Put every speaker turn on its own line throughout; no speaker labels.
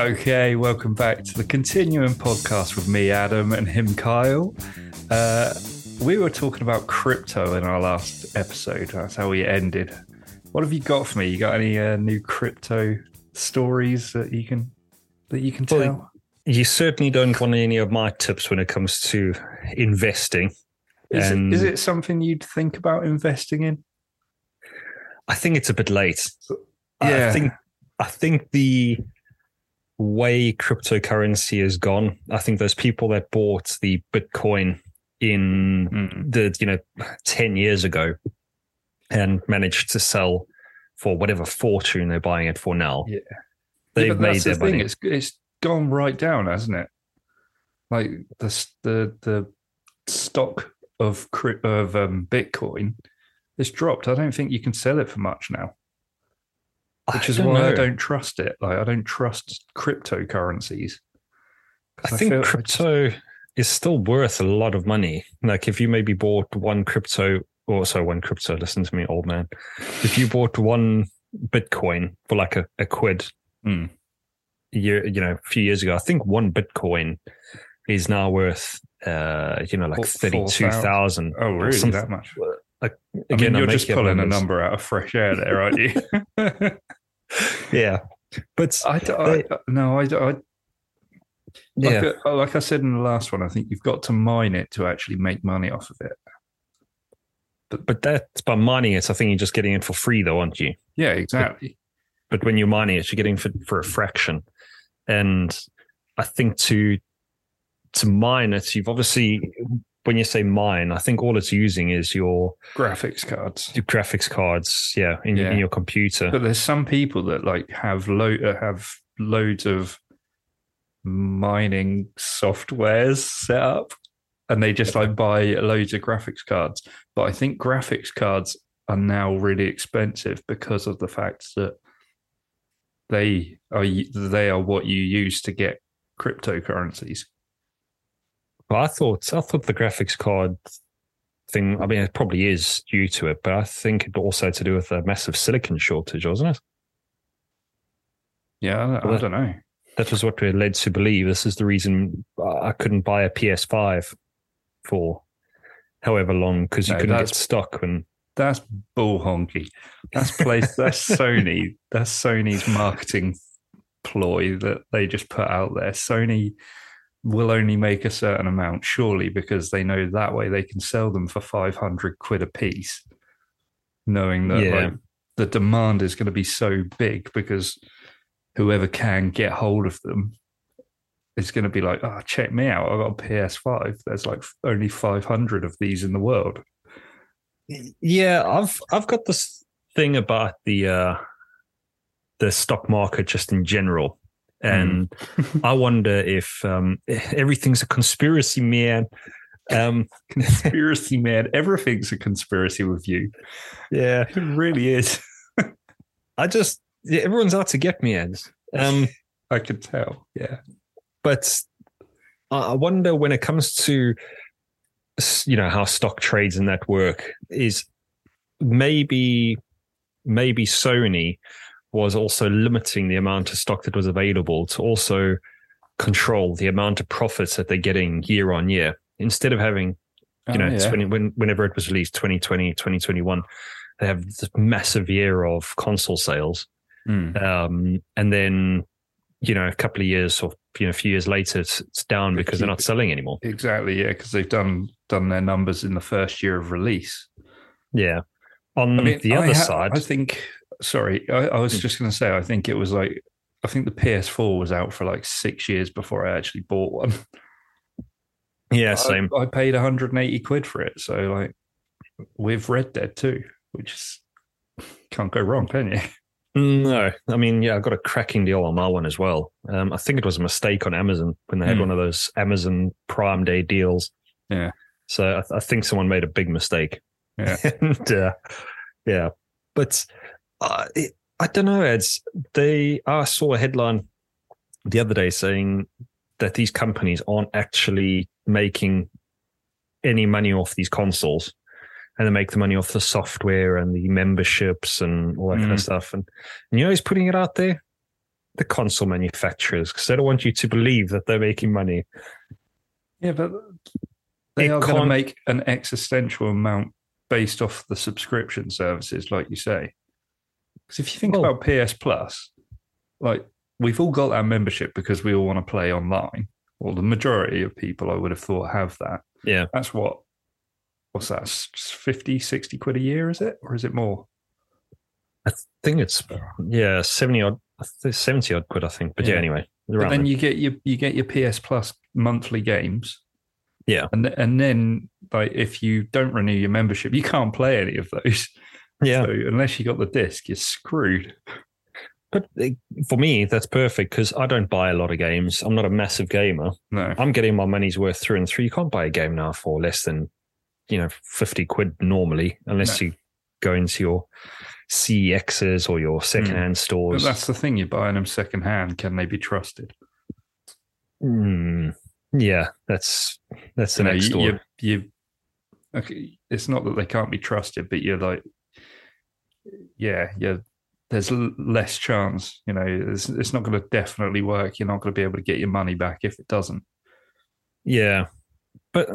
Okay, welcome back to the Continuum podcast with me, Adam, and him, Kyle. Uh, we were talking about crypto in our last episode. That's how we ended. What have you got for me? You got any uh, new crypto stories that you can that you can tell?
Well, you certainly don't want any of my tips when it comes to investing.
Is, it, is it something you'd think about investing in?
I think it's a bit late.
Yeah.
I think I think the way cryptocurrency has gone, I think those people that bought the Bitcoin in
Mm.
the you know 10 years ago and managed to sell for whatever fortune they're buying it for now.
Yeah.
They've
Yeah,
made
that's
their
the thing. It's it's gone right down, hasn't it? Like the the the stock of of um, Bitcoin has dropped. I don't think you can sell it for much now, which is why I don't trust it. Like I don't trust cryptocurrencies.
I think
feel- I just-
crypto is still worth a lot of money. Like if you maybe bought one crypto, or sorry, one crypto, listen to me, old man. If you bought one Bitcoin for like a, a quid a year, you know, a few years ago, I think one Bitcoin is now worth, uh, you know, like
Four-
32,000.
Oh,
or
really? That much? I
again,
mean,
I'm
you're just pulling a number out of fresh air there, aren't you?
Yeah. But
I, I, I no, I
yeah,
Like, uh, like I said in the last one, I think you've got to mine it to actually make money off of it.
but but that's by mining it. I think you're just getting it for free though, aren't you?
Yeah, exactly.
but when you're mining it, you're getting for, for a fraction. And I think to to mine it, you've obviously when you say mine, I think all it's using is your,
Graphics cards.
your graphics cards, yeah, in,
Yeah.
in your computer.
But there's some people that like have lo- uh, have loads of mining softwares set up, and they just like buy loads of graphics cards. But I think graphics cards are now really expensive because of the fact that they are they are what you use to get cryptocurrencies.
But I thought I thought the graphics card thing. I mean, it probably is due to it, but I think it also had to do with a massive silicon shortage, wasn't it?
Yeah, I, I don't know.
That was what we're led to believe. This is the reason I couldn't buy a PS5 for however long because you
No,
couldn't get stock when
That's bull honky. That's place. that's Sony. That's Sony's marketing ploy that they just put out there. Sony will only make a certain amount, surely, because they know that way they can sell them for five hundred quid a piece, knowing that
Yeah.
like the demand is going to be so big because whoever can get hold of them is going to be like, oh, check me out. I've got a PS5. There's like only 500 of these in the world.
Yeah, I've I've got this thing about the uh the stock market just in general. And I wonder if um everything's a conspiracy, man. Um
conspiracy man. Everything's a conspiracy with you.
yeah.
It really is.
I just yeah, everyone's out to get me, Ed. Um
I could tell. Yeah.
but I I wonder when it comes to you know how stock trades and that work is maybe maybe Sony was also limiting the amount of stock that was available to also control the amount of profits that they're getting year on year instead of having you know
Oh, yeah.
20, when, whenever it was released 2020 2021 they have this massive year of console sales
Mm.
um, and then you know a couple of years or you know a few years later it's, it's down because they're not selling anymore
Exactly. Yeah. Because they've done done their numbers in the first year of release.
yeah on
I mean,
the other
ha-
side
I think. Sorry, I, I was
Hmm.
just going to say. I think it was like. I think the PS4 was out for like six years before I actually bought one.
yeah same
I, paid 180 quid for it. So like, with Red Dead 2, which is can't go wrong, can you?
no i mean yeah i got a cracking deal on my one as well um, i think it was a mistake on amazon when they had
Hmm.
one of those amazon prime day deals
Yeah.
so i, I think someone made a big mistake
Yeah.
and uh, yeah but uh, it, i don't know Eds. they i saw a headline the other day saying that these companies aren't actually making any money off these consoles and they make the money off the software and the memberships and all that kind of
Mm.
stuff and, and you know he's putting it out there the console manufacturers because they don't want you to believe that they're making money.
Yeah, but they
It
are going to make an existential amount based off the subscription services, like you say. Because if you think
Well-
about PS Plus, like we've all got our membership because we all want to play online. Well, the majority of people I would have thought have that.
Yeah.
That's what, what's that, s- 50, 60 quid a year, is it? Or is it more?
I think it's yeah, seventy odd, I think seventy odd quid, I think. But yeah,
Yeah.
anyway,
But then
there.
you get your you get your PS Plus monthly games.
Yeah.
And and then like if you don't renew your membership, you can't play any of those.
Yeah.
So unless you got the disc, you're screwed.
But uh, for me, that's perfect because I don't buy a lot of games. I'm not a massive gamer.
No.
I'm getting my money's worth through and through. You can't buy a game now for less than, you know, 50 quid normally, unless
No.
you go into your CEXs or your secondhand
But
stores.
that's the thing, you're buying them secondhand. Can they be trusted?
Mm, yeah, that's that's the
You know,
next
you,
story.
you, you okay, it's not that they can't be trusted, but you're like, yeah, yeah. There's less chance, you know. It's, it's not going to definitely work. You're not going to be able to get your money back if it doesn't.
Yeah, but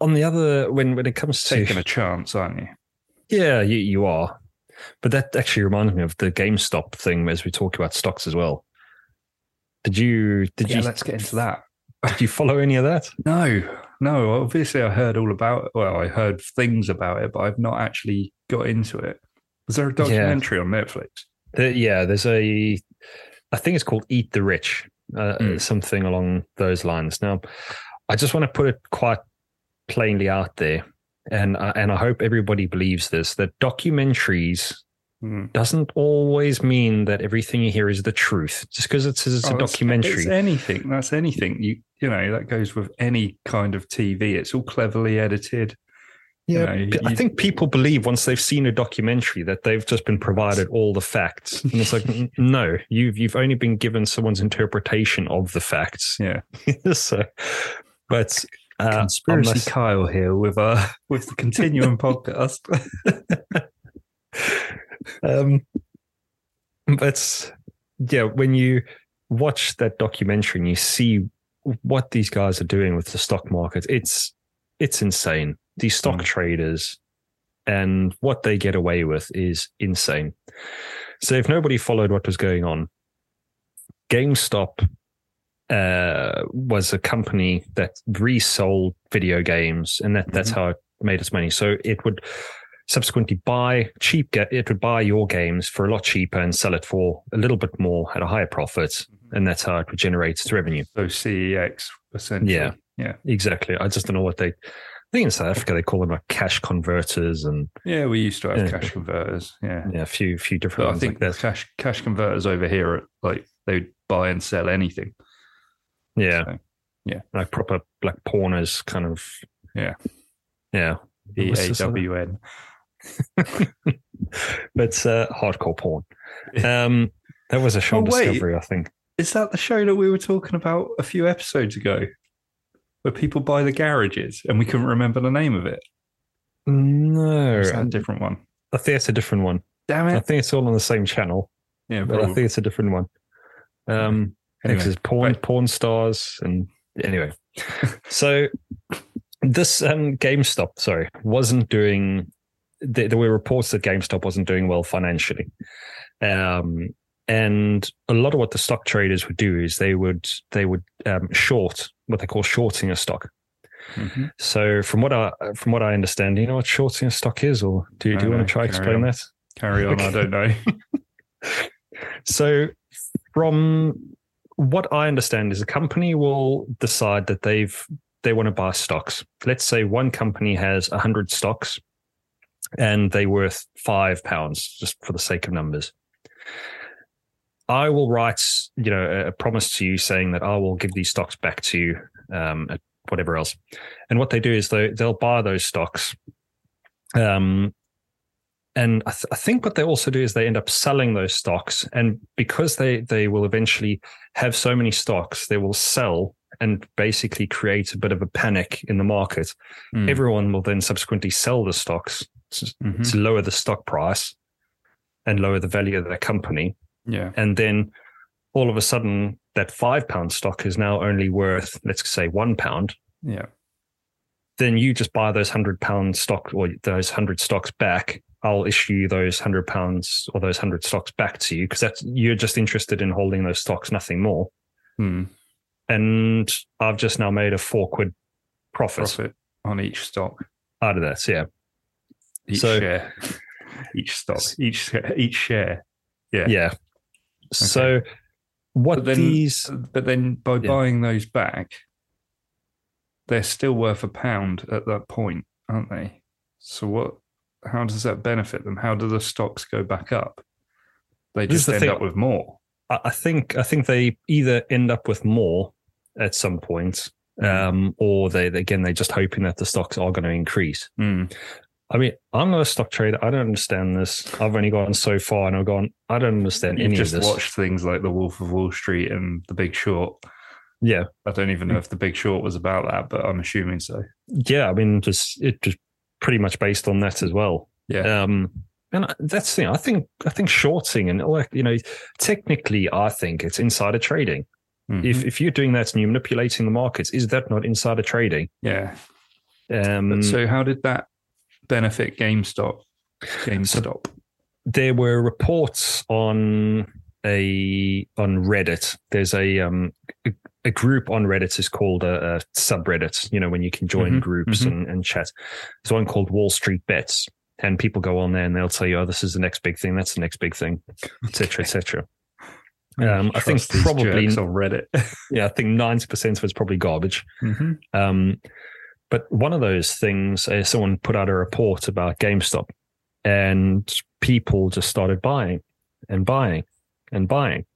on the other, when when it comes to
Taking a chance, aren't you?
Yeah, you, you are. But that actually reminds me of the GameStop thing as we talk about stocks as well. Did you did
yeah,
you
let's get into that.
did you follow any of that?
No, no. Obviously, I heard all about it. Well, I heard things about it, but I've not actually got into it. Was there a documentary on Netflix?
The- yeah, there's a I think it's called Eat the Rich, uh,
Mm.
something along those lines. Now, I just want to put it quite plainly out there, and I, and I hope everybody believes this that documentaries
Hmm.
doesn't always mean that everything you hear is the truth. Just because it says it's
Oh,
a documentary.
It's anything. That's anything. You you know that goes with any kind of TV. It's all cleverly edited. You
Yeah,
know,
p- I
you-
think people believe once they've seen a documentary that they've just been provided all the facts, and it's like, no, you've you've only been given someone's interpretation of the facts.
Yeah.
so, but uh,
Conspiracy
must-
Kyle here with uh with the Continuum podcast.
um, but yeah, when you watch that documentary and you see what these guys are doing with the stock market, it's it's insane. These stock
Mm.
traders and what they get away with is insane. So if nobody followed what was going on, GameStop uh, was a company that resold video games, and that, that's
Mhm.
how it made its money. So it would subsequently buy cheap. It would buy your games for a lot cheaper and sell it for a little bit more at a higher profit, and that's how it would generate its revenue.
so CEX essentially.
Yeah.
Yeah.
Exactly. I just don't know what they. I think in South Africa they call them like cash converters and
Yeah, we used to have
Yeah.
cash converters. Yeah.
yeah, a few few different
I think
like
cash cash converters over here are like they would buy and sell anything.
Yeah,
So, yeah.
like proper like pawners kind of.
Yeah.
yeah.
E A W N.
But uh, Hardcore Pawn. Um, that was a show
Oh, wait.
Discovery, I think.
Is that the show that we were talking about a few episodes ago? Where people buy the garages and we couldn't remember the name of it.
No,
Or is that a different one?
I think it's a different one.
Damn it.
I think it's all on the same channel,
Yeah,
but I think it's a different one. Um,
Anyway,
because it's porn,
right.
porn stars, and anyway. so this um, GameStop, sorry, wasn't doing. There, there were reports that GameStop wasn't doing well financially, um, and a lot of what the stock traders would do is they would they would um, short what they call shorting a stock.
Mhm.
So from what I from what I understand, do you know what shorting a stock is, or do you, do you want
no,
to try
carry
explain
on.
that?
Carry on. I don't know.
So, from what I understand, is a company will decide that they've they want to buy stocks. Let's say one company has a hundred stocks, and they're worth five pounds, just for the sake of numbers. I will write, you know, a- promise to you saying that I will give these stocks back to you, um, at whatever else. And what they do is they they'll buy those stocks, um, and I, th- I think what they also do is they end up selling those stocks and because they they will eventually have so many stocks they will sell and basically create a bit of a panic in the market
Hmm.
everyone will then subsequently sell the stocks to,
Mhm.
to lower the stock price and lower the value of their company
Yeah.
and then all of a sudden that five pound stock is now only worth, let's say, one pound,
Yeah.
then you just buy those hundred pound stock or those hundred stocks back. I'll issue you those hundred pounds or those hundred stocks back to you because that's you're just interested in holding those stocks, nothing more.
Hmm.
And I've just now made a four quid profit,
Profit on each stock,
out of that. Yeah.
each
So-
share, each stock, each each share. Yeah.
Yeah. So what
But then-
these
But then by
Yeah.
buying those back, they're still worth a pound at that point, aren't they? So what? How does that benefit them? How do the stocks go back up? They just
the
end
thing.
up with more.
I think I think they either end up with more at some point, um, or they again they're just hoping that the stocks are going to increase.
Hmm.
I mean, I'm not a stock trader. I don't understand this. I've only gone so far, and I've gone. I don't understand
You
any
just
of this.
Just watched things like The Wolf of Wall Street and The Big Short.
Yeah,
I don't even know if The Big Short was about that, but I'm assuming so.
yeah. I mean, just it just pretty much based on that as well.
Yeah.
Um, and that's the thing. I think I think shorting and like you know, technically, I think it's insider trading.
Mhm.
If if you're doing that and you're manipulating the markets, is that not insider trading?
yeah.
Um,
so how did that benefit GameStop? GameStop.
there were reports on a on Reddit. There's a um a, a group on Reddit is called a, a subreddit. You know when you can join
Mhm,
groups
mhm.
and, and chat. There's one called Wall Street Bets, and people go on there and they'll tell you, "Oh, this is the next big thing. That's the next big thing," etc. etc. Um, I think probably
on Reddit.
yeah, I think ninety percent of it's probably garbage.
Mhm.
Um, but one of those things, uh, someone put out a report about GameStop, and people just started buying and buying and buying,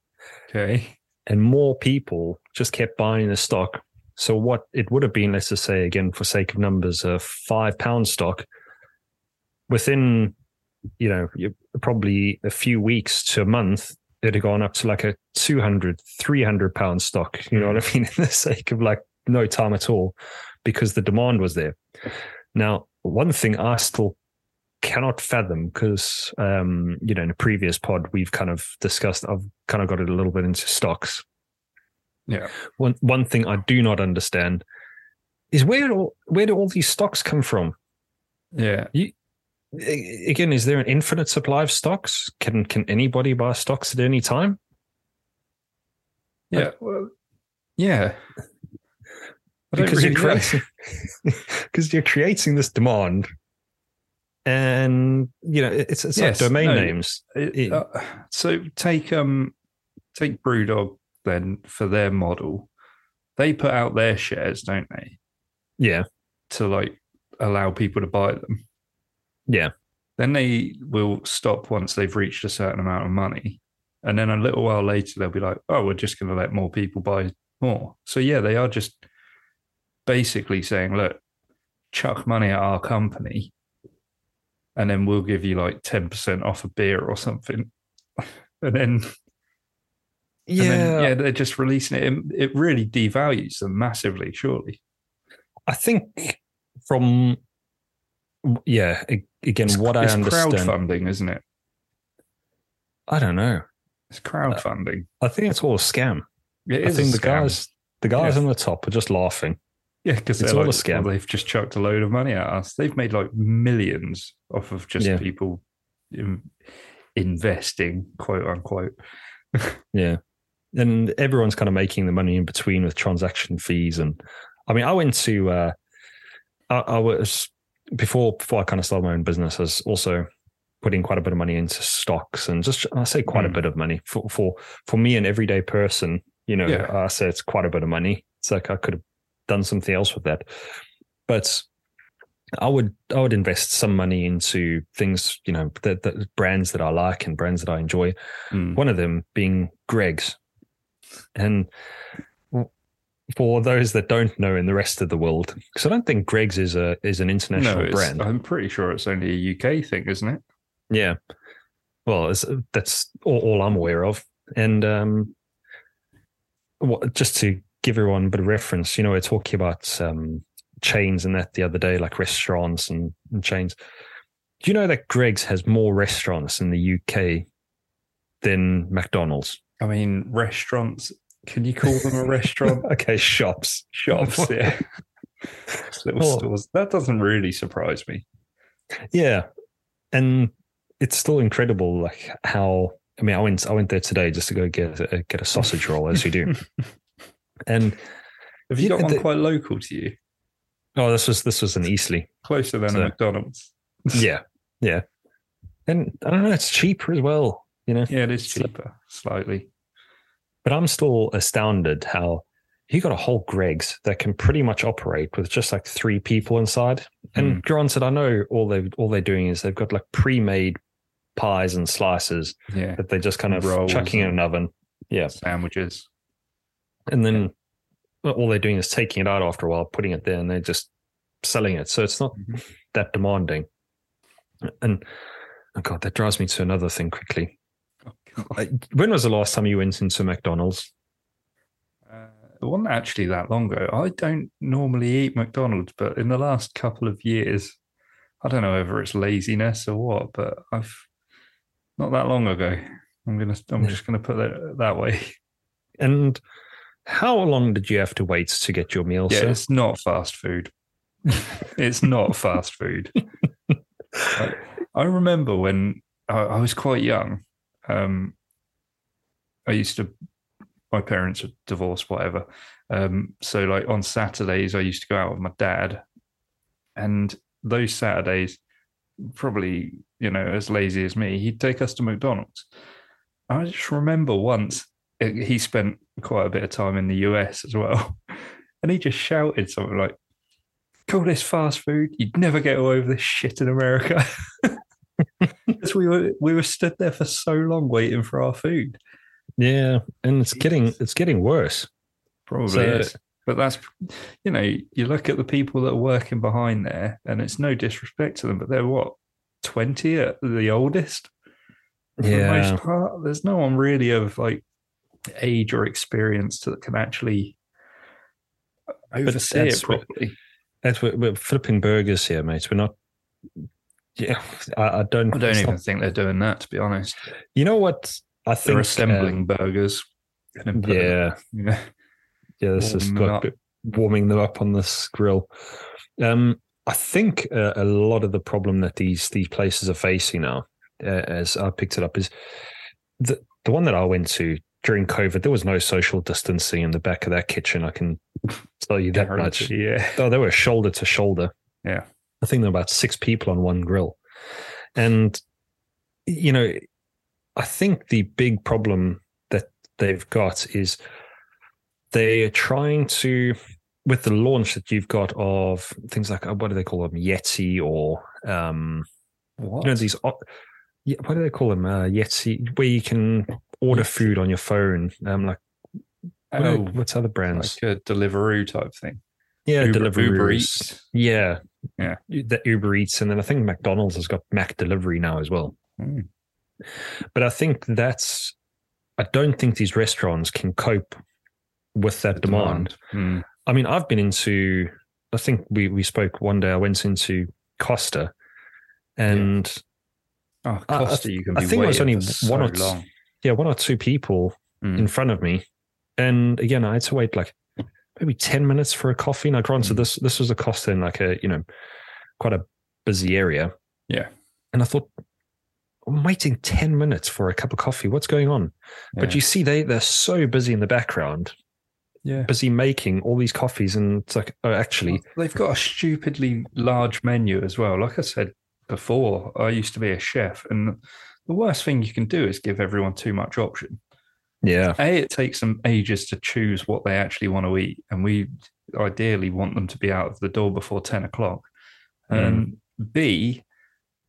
Okay.
and more people just kept buying the stock. So what it would have been, let's just say again, for sake of numbers, a five pound stock within, you know, probably a few weeks to a month, it had gone up to like a 200, 300 pound stock. You know what I mean? In the sake of like no time at all, because the demand was there. Now, one thing I still cannot fathom because, um, you know, in a previous pod, we've kind of discussed, I've kind of got it a little bit into stocks.
Yeah.
One, one thing I do not understand is where, do all, where do all these stocks come from?
Yeah.
A- Again, is there an infinite supply of stocks? Can can anybody buy stocks at any time?
Yeah. Well, yeah.
Because you're creating because you're creating this demand, and you know it's it's
Yes,
like domain
no.
names.
It- uh, so take um take Brewdog then for their model. They put out their shares, don't they,
Yeah,
to like allow people to buy them.
Yeah.
Then they will stop once they've reached a certain amount of money. And then a little while later they'll be like, "Oh, we're just going to let more people buy more." So yeah, they are just basically saying, "Look, chuck money at our company and then we'll give you like 10% off a beer or something." And then and then, yeah, they're just releasing it. It- really devalues them massively, surely.
I think from yeah again
It's,
what I
it's
understand.
crowdfunding, isn't it?
I don't know.
It's crowdfunding.
I think it's all a scam.
It
I think
a
the
scam.
guys the guys
Yeah.
on the top are just laughing.
Yeah, because
it's all a
like,
scam.
well, they've just chucked a load of money at us. They've made like millions off of just
Yeah.
people in, investing, quote unquote.
Yeah. And everyone's kind of making the money in between with transaction fees. And I mean, I went to, uh, I, I was, before, before I kind of started my own business, I was also putting quite a bit of money into stocks and just, I say quite a
Mm.
bit of money for, for, for me, an everyday person, you know,
Yeah.
I say it's quite a bit of money. It's like I could have done something else with that. But I would I would invest some money into things, you know, the, the brands that I like and brands that I enjoy.
Mm.
One of them being Greggs. And for those that don't know in the rest of the world, because I don't think Greggs is a is an international
it's,
brand.
I'm pretty sure it's only a UK thing, isn't it?
Yeah. Well, it's, that's all, all I'm aware of. And um, what, just to give everyone a bit of reference, you know, we're talking about um, chains and that the other day, like restaurants and, and chains. Do you know that Greggs has more restaurants in the UK than McDonald's?
I mean, restaurants. Can you call them a restaurant?
okay, shops.
Shops, yeah. Little stores. That doesn't really surprise me.
Yeah, and it's still incredible, like how. I mean, I went I went there today just to go get a, get a sausage roll, as you do, and
Have you got one
the-
quite local to you?
oh, this was this was in Eastleigh.
Closer than
So-
a McDonald's.
Yeah, yeah, and I don't know, it's cheaper as well, you know.
Yeah, it is
So-
cheaper, slightly.
But I'm still astounded how you got a whole Greggs that can pretty much operate with just like three people inside. And hmm. granted, I know all they all they're doing is they've got like pre-made pies and slices
Yeah.
that they're just kind of
Rolls
chucking in an oven. Yeah,
Sandwiches.
And then all they're doing is taking it out after a while, putting it there, and they're just selling it. So it's not
Mhm.
that demanding. And oh god, that drives me to another thing quickly.
Oh,
When was the last time you went into McDonald's?
Uh, it wasn't actually that long ago. I don't normally eat McDonald's, but in the last couple of years, I don't know whether it's laziness or what, but I've not that long ago. I'm gonna. I'm just gonna put it that way.
And how long did you have to wait to get your meal?
Yeah,
sir?
it's not fast food. it's not fast food. I, I remember when I, I was quite young. Um, I used to. My parents were divorced, whatever. Um, so, like on Saturdays, I used to go out with my dad, and those Saturdays, probably you know as lazy as me, he'd take us to McDonald's. I just remember once he spent quite a bit of time in the US as well, and he just shouted something like, "Call this fast food? You'd never get away with this shit in America." Because we were we were stood there for so long waiting for our food.
yeah, and it's getting it's getting worse.
Probably
So-
is. But that's, you know, you look at the people that are working behind there, and it's no disrespect to them, but they're what, 20 at the oldest? For the
Yeah,
most part. There's no one really of like age or experience that can actually oversee it
what-
properly.
that's what we're flipping burgers here, mates. We're not. Yeah, I, I don't.
I don't even
not-
think they're doing that, to be honest.
you know what? I think
They're assembling burgers. and then
yeah, yeah. This is got warming them up on this grill. Um, I think uh, a lot of the problem that these these places are facing now, uh, as I picked it up, is the the one that I went to during COVID. There was no social distancing in the back of that kitchen. I can tell you that much.
guarantee, Yeah.
Oh, they were shoulder to shoulder.
Yeah.
I think there were about six people on one grill. And, you know, I think the big problem that they've got is they're trying to, with the launch that you've got of things like, uh, what do they call them? Yeti or, um,
What?
you know, these, what do they call them? Uh, Yeti, where you can order food on your phone. Um, like, what are-
oh,
what's other brands?
like a Deliveroo type thing.
yeah,
Uber,
Deliveroo.
Uber Eats.
Yeah.
Yeah.
The Uber Eats. And then I think McDonald's has got McDelivery now as well.
Hmm.
But I think that's, I don't think these restaurants can cope with that demand.
Hmm.
I mean, I've been into, I think we, we spoke one day, I went into Costa and
Oh,
I- I
Costa, you can
I
be
think it was only one
so
or t-
long.
Yeah, one or two people
Hmm.
in front of me. And again, I had to wait like maybe 10 minutes for a coffee. Now, granted,
Mm.
this, this was a Costa in like a, you know, quite a busy area.
Yeah.
And I thought, I'm waiting 10 minutes for a cup of coffee. What's going on? But you see, they, they're so busy in the background,
yeah.
busy making all these coffees. And it's like, oh, actually,
They've got a stupidly large menu as well. Like I said before, I used to be a chef, and the worst thing you can do is give everyone too much option.
yeah.
A, it takes them ages to choose what they actually want to eat, and we ideally want them to be out of the door before 10 o'clock. Mm. And B,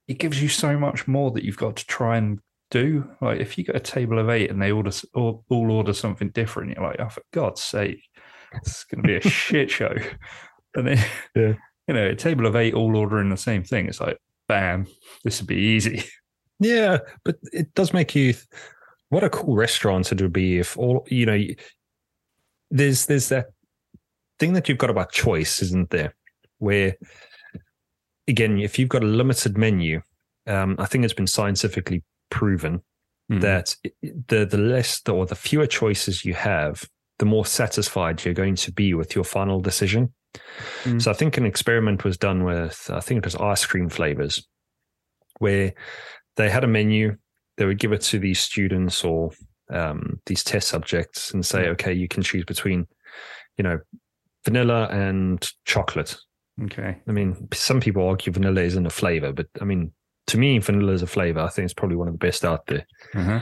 it gives you so much more that you've got to try and do. Like if you get a table of eight and they order all, all order something different, you're like, oh, for God's sake, it's going to be a shit show. And then,
Yeah.
you know, a table of eight all ordering the same thing. It's like, bam, this would be easy.
Yeah, but it does make you. What a cool restaurant it would be if all you know. There's there's that thing that you've got about choice, isn't there? Where again, if you've got a limited menu, um, I think it's been scientifically proven
Mhm.
that the the less or the fewer choices you have, the more satisfied you're going to be with your final decision.
Mm.
So I think an experiment was done with I think it was ice cream flavors, where they had a menu. They would give it to these students or um, these test subjects and say,
Mm.
okay, you can choose between, you know, vanilla and chocolate.
Okay.
I mean, some people argue vanilla isn't a flavor, but I mean, to me, vanilla is a flavor. I think it's probably one of the best out there.
Uh-huh.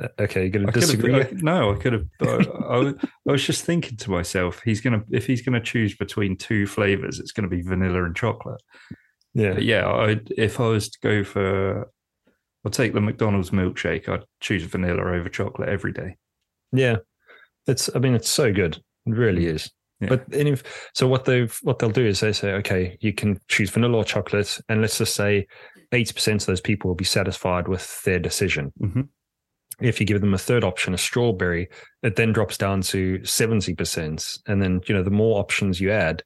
Uh, Okay, you're going to disagree?
I- no, I could have. I, I, was- I was just thinking to myself, he's gonna if he's gonna choose between two flavors, it's gonna be vanilla and chocolate.
yeah,
But yeah, I if I was to go for, I'll take the McDonald's milkshake. I'd choose vanilla over chocolate every day.
yeah. It's. I mean, it's so good. It really is.
Yeah.
But and if so, what they've what they'll do is they say, okay, you can choose vanilla or chocolate, and let's just say eighty percent of those people will be satisfied with their decision.
Mhm.
If you give them a third option, a strawberry, it then drops down to seventy percent, and then you know the more options you add,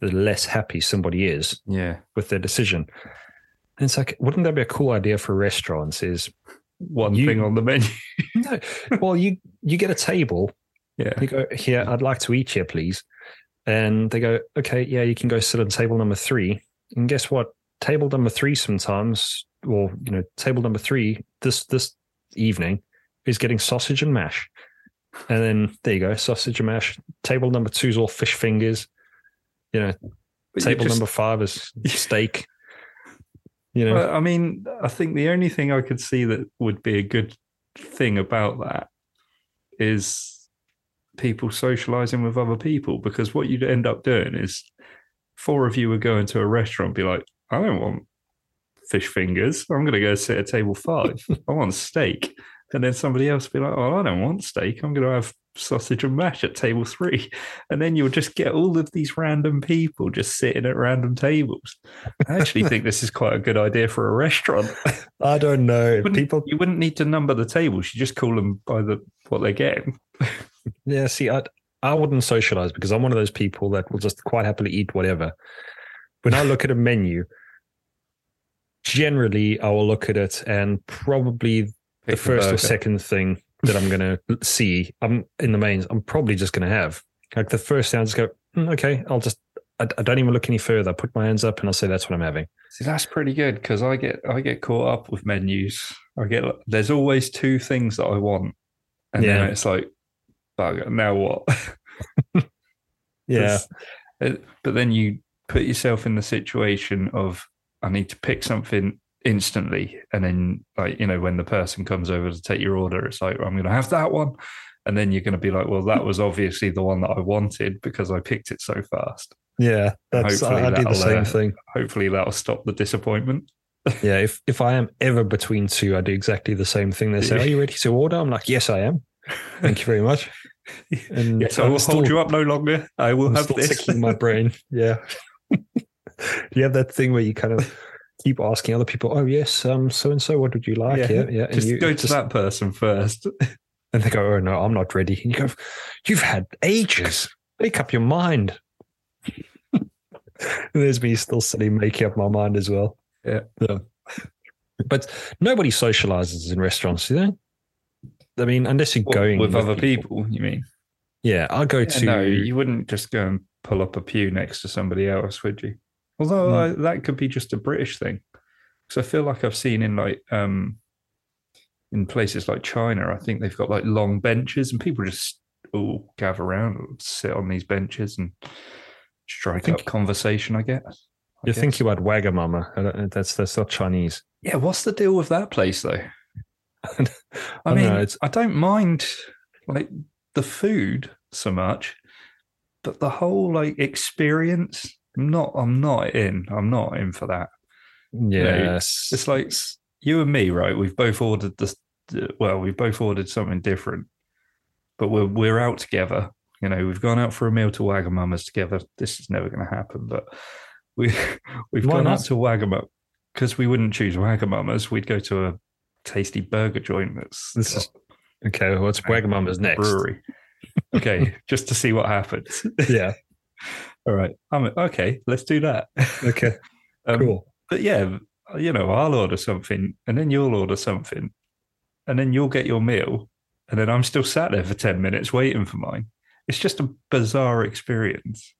the less happy somebody is
Yeah,
with their decision. And it's like, wouldn't that be a cool idea for restaurants? Is
one
You-
thing on the menu.
no, well, you you get a table,
yeah,
you go here. I'd like to eat here, please. And they go, okay, yeah, you can go sit on table number three. And guess what? Table number three sometimes, or you know, table number three this this evening is getting sausage and mash. And then there you go, sausage and mash. Table number two is all fish fingers. You know,
But
table
just-
number five is steak. You know,
Well, I mean, I think the only thing I could see that would be a good thing about that is people socializing with other people because what you'd end up doing is four of you would go into a restaurant and be like, I don't want fish fingers. I'm going to go sit at table five. I want steak. And then somebody else would be like, Oh, I don't want steak. I'm going to have sausage and mash at table three. And then you'll just get all of these random people just sitting at random tables. I actually think this is quite a good idea for a restaurant.
I don't know.
Wouldn't-
People
You wouldn't need to number the tables. You just call them by the what they're getting.
Yeah, see, I I wouldn't socialize because I'm one of those people that will just quite happily eat whatever. When I look at a menu, generally I will look at it and probably the
Pick a
first or second thing that I'm going to see, I'm in the mains, I'm probably just going to have. Like the first thing, I just go, "Mm, okay, I'll just, I, I don't even look any further. I put my hands up and I'll say that's what I'm having.
See, that's pretty good because I get I get caught up with menus. I get there's always two things that I want, and
Yeah.
then it's like, bugger. Now what?
Yeah.
It's- uh, But then you put yourself in the situation of I need to pick something instantly, and then like you know when the person comes over to take your order, it's like I'm going to have that one, and then you're going to be like, well, that was obviously the one that I wanted because I picked it so fast.
Yeah. That's,
Hopefully
I, I the same
uh,
thing.
Hopefully that'll stop the disappointment.
Yeah, if if I am ever between two, I do exactly the same thing. They say, "Are you ready to order?" I'm like, "Yes, I am. Thank you very much." And
Yes, I will hold you up no longer. I will
I'm
have
still
this.
ticking my brain. Yeah. you have that thing where you kind of keep asking other people, "Oh yes, um, so and so, what would you like?" Yeah, yeah. And
Just
you
go to that person first.
and they go, "Oh no, I'm not ready." And you go, "You've had ages. Make up your mind." and there's me still sitting making up my mind as well.
Yeah.
Yeah. But nobody socializes in restaurants, do they? I mean, unless you're going
with other people. you mean?
Yeah, I'll go
Yeah,
to.
no, you wouldn't just go and pull up a pew next to somebody else, would you? Although
No.
I, that could be just a British thing, because I feel like I've seen in like um in places like China, I think they've got like long benches, and people just all gather around, and sit on these benches, and strike
think-
up conversation. I guess. I
You're
guess.
thinking about Wagamama. Uh, uh, that's that's not Chinese.
Yeah, what's the deal with that place though? I,
I
mean,
know, it's-
I don't mind like the food so much, but the whole like experience, I'm not. I'm not in. I'm not in for that.
Yes,
It's like you and me, right? We've both ordered this. Well, we've both ordered something different, but we're we're out together. You know, we've gone out for a meal to Wagamama's together. This is never going to happen, but we we've
Why
gone
not?
out to Wagamama because we wouldn't choose Wagamama's. We'd go to a tasty burger joint that's
This is- okay. What's Wagamama's next.
brewery. Okay, just to see what happens.
Yeah.
All right. I'm okay. Let's do that.
Okay.
Um,
Cool.
But yeah, you know, I'll order something, and then you'll order something, and then you'll get your meal, and then I'm still sat there for ten minutes waiting for mine. It's just a bizarre experience.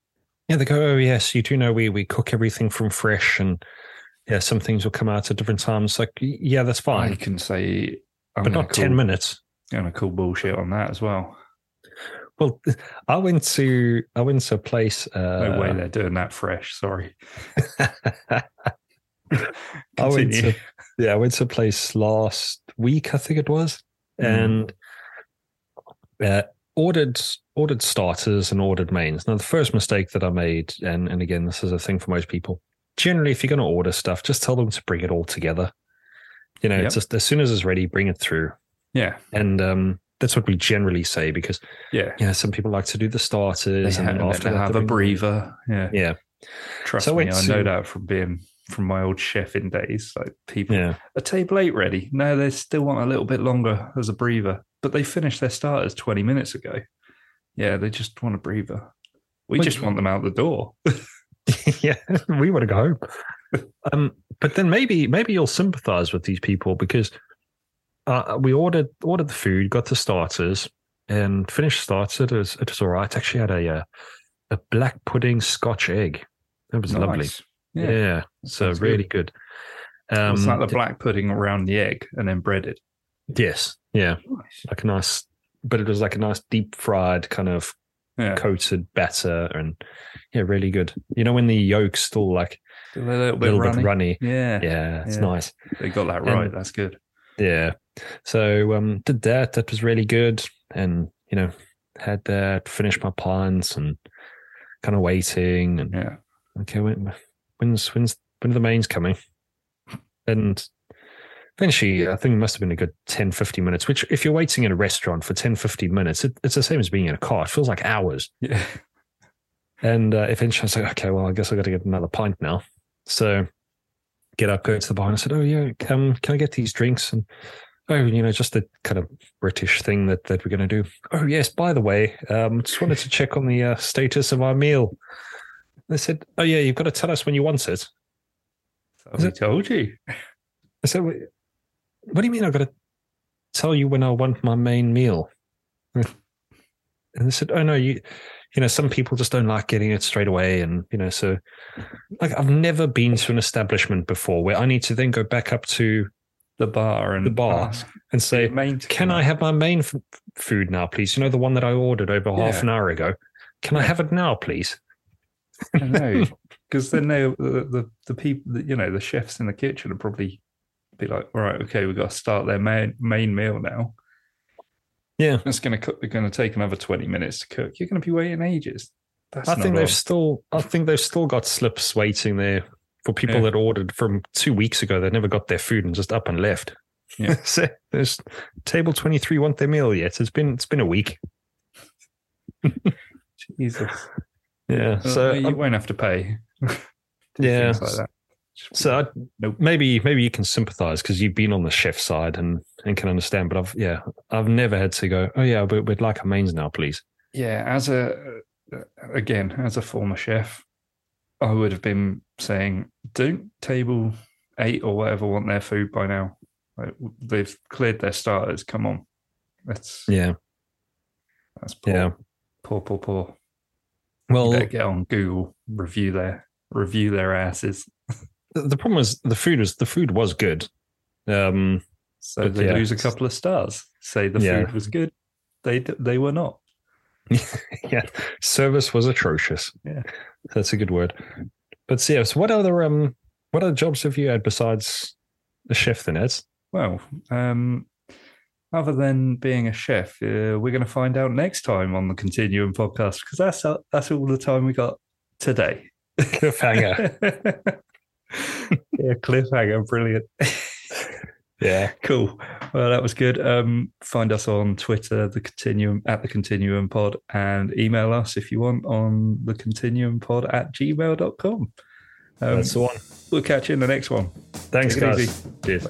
Yeah, they go, oh yes, you do know we we cook everything from fresh, and yeah, some things will come out at different times. Like, yeah, that's fine,
I can say, I'm
but not ten minutes.
I'm gonna call bullshit on that as well.
Well, I went to I went to a place. Uh,
No way they're doing that fresh. Sorry.
I went to yeah, I went to a place last week, I think it was,
Mm.
and uh, ordered ordered starters and ordered mains. Now, the first mistake that I made, and and again, this is a thing for most people. Generally, if you're going to order stuff, just tell them to bring it all together. You know,
Yep.
just as soon as it's ready, bring it through,
Yeah,
and um, that's what we generally say because
yeah.
you know some people like to do the
They
starters and
have,
then after
they have
they
a breather. Yeah,
Yeah,
trust
So
me,
went
I know
to-
that from being from my old chefing days. Like people,
yeah.
a table eight ready. No, they still want a little bit longer as a breather, but they finished their starters twenty minutes ago. Yeah, they just want a breather. We just want them out the door.
yeah, we want to go home. um, but then maybe maybe you'll sympathise with these people because uh, we ordered ordered the food, got the starters, and finished starters. It was it was all right. Actually, had a uh, a black pudding Scotch egg. It was lovely. Yeah,
Yeah.
so really good. Um,
Was that the black pudding around the egg and then breaded?
yes, yeah,
Nice.
like a nice, but it was like a nice deep fried kind of
Yeah,
coated batter, and yeah, really good. You know when the yolk's still like
a little bit
little
runny.
bit runny.
Yeah,
Yeah, it's
Yeah.
nice.
they got that
And-
right. That's good.
Yeah. So um did that. That was really good. And, you know, had that, finished my pints and kind of waiting and
Yeah,
okay, when, when's when's when are the mains coming? And eventually I think it must have been a good 10, 15 minutes, which if you're waiting in a restaurant for 10, 15 minutes, it, it's the same as being in a car. It feels like hours.
yeah.
And uh, eventually I was like, okay, well, I guess I got to get another pint now. So get up, go to the bar, and I said, oh yeah, um, can I get these drinks? And oh, you know, just the kind of British thing that that we're going to do. Oh yes, by the way, um, just wanted to check on the uh, status of our meal. They said, oh yeah, you've got to tell us when you want it. I
we told you.
I said, what do you mean I've got to tell you when I want my main meal? And they said, oh no, you, you know, some people just don't like getting it straight away. And, you know, so like I've never been to an establishment before where I need to then go back up to
The bar and
The bar. and say,
main
can I have my main f- food now, please? You know, the one that I ordered over half an hour ago. Can I have it now, please?
I know because then they the, the the people you know the chefs in the kitchen will probably be like, all right, okay, we've got to start their main main meal now.
Yeah.
It's going to cook. They're going to take another twenty minutes to cook. You're going to be waiting ages. That's
I think
on.
they've still, I think they've still got slips waiting there for people
Yeah.
that ordered from two weeks ago. They never got their food and just up and left.
Yeah.
so there's table twenty three want their meal yet. It's been it's been a week.
Jesus.
Yeah.
Uh,
So
you
um,
won't have to pay.
yeah.
Like that.
So I,
Nope.
maybe maybe you can sympathise because you've been on the chef side and and can understand. But I've yeah I've never had to go. Oh yeah, but we'd like a mains now, please.
yeah, as a again as a former chef, I would have been saying, don't table eight or whatever want their food by now. Like, they've cleared their starters. Come on, that's
Yeah.
that's poor,
Yeah.
poor, poor, poor.
Well,
get on Google, review their review their asses.
the the problem was the food was the food was good. Um,
So they
yeah.
lose a couple of stars. Say the
Yeah.
food was good. They they were not.
yeah, service was atrocious.
Yeah.
that's a good word. But so, yeah, so what other um what other jobs have you had besides the chef then, Ed?
Well, um, other than being a chef, uh, we're going to find out next time on the Continuum podcast because that's uh, that's all the time we got today.
Cliffhanger.
yeah, cliffhanger, brilliant.
Yeah.
cool. Well, that was good. Um, find us on Twitter, the Continuum at the Continuum Pod, and email us if you want on the Continuum Pod at gmail.com. Um,
That's the one.
we'll catch you in the next one.
Thanks,
Take
guys. Cheers.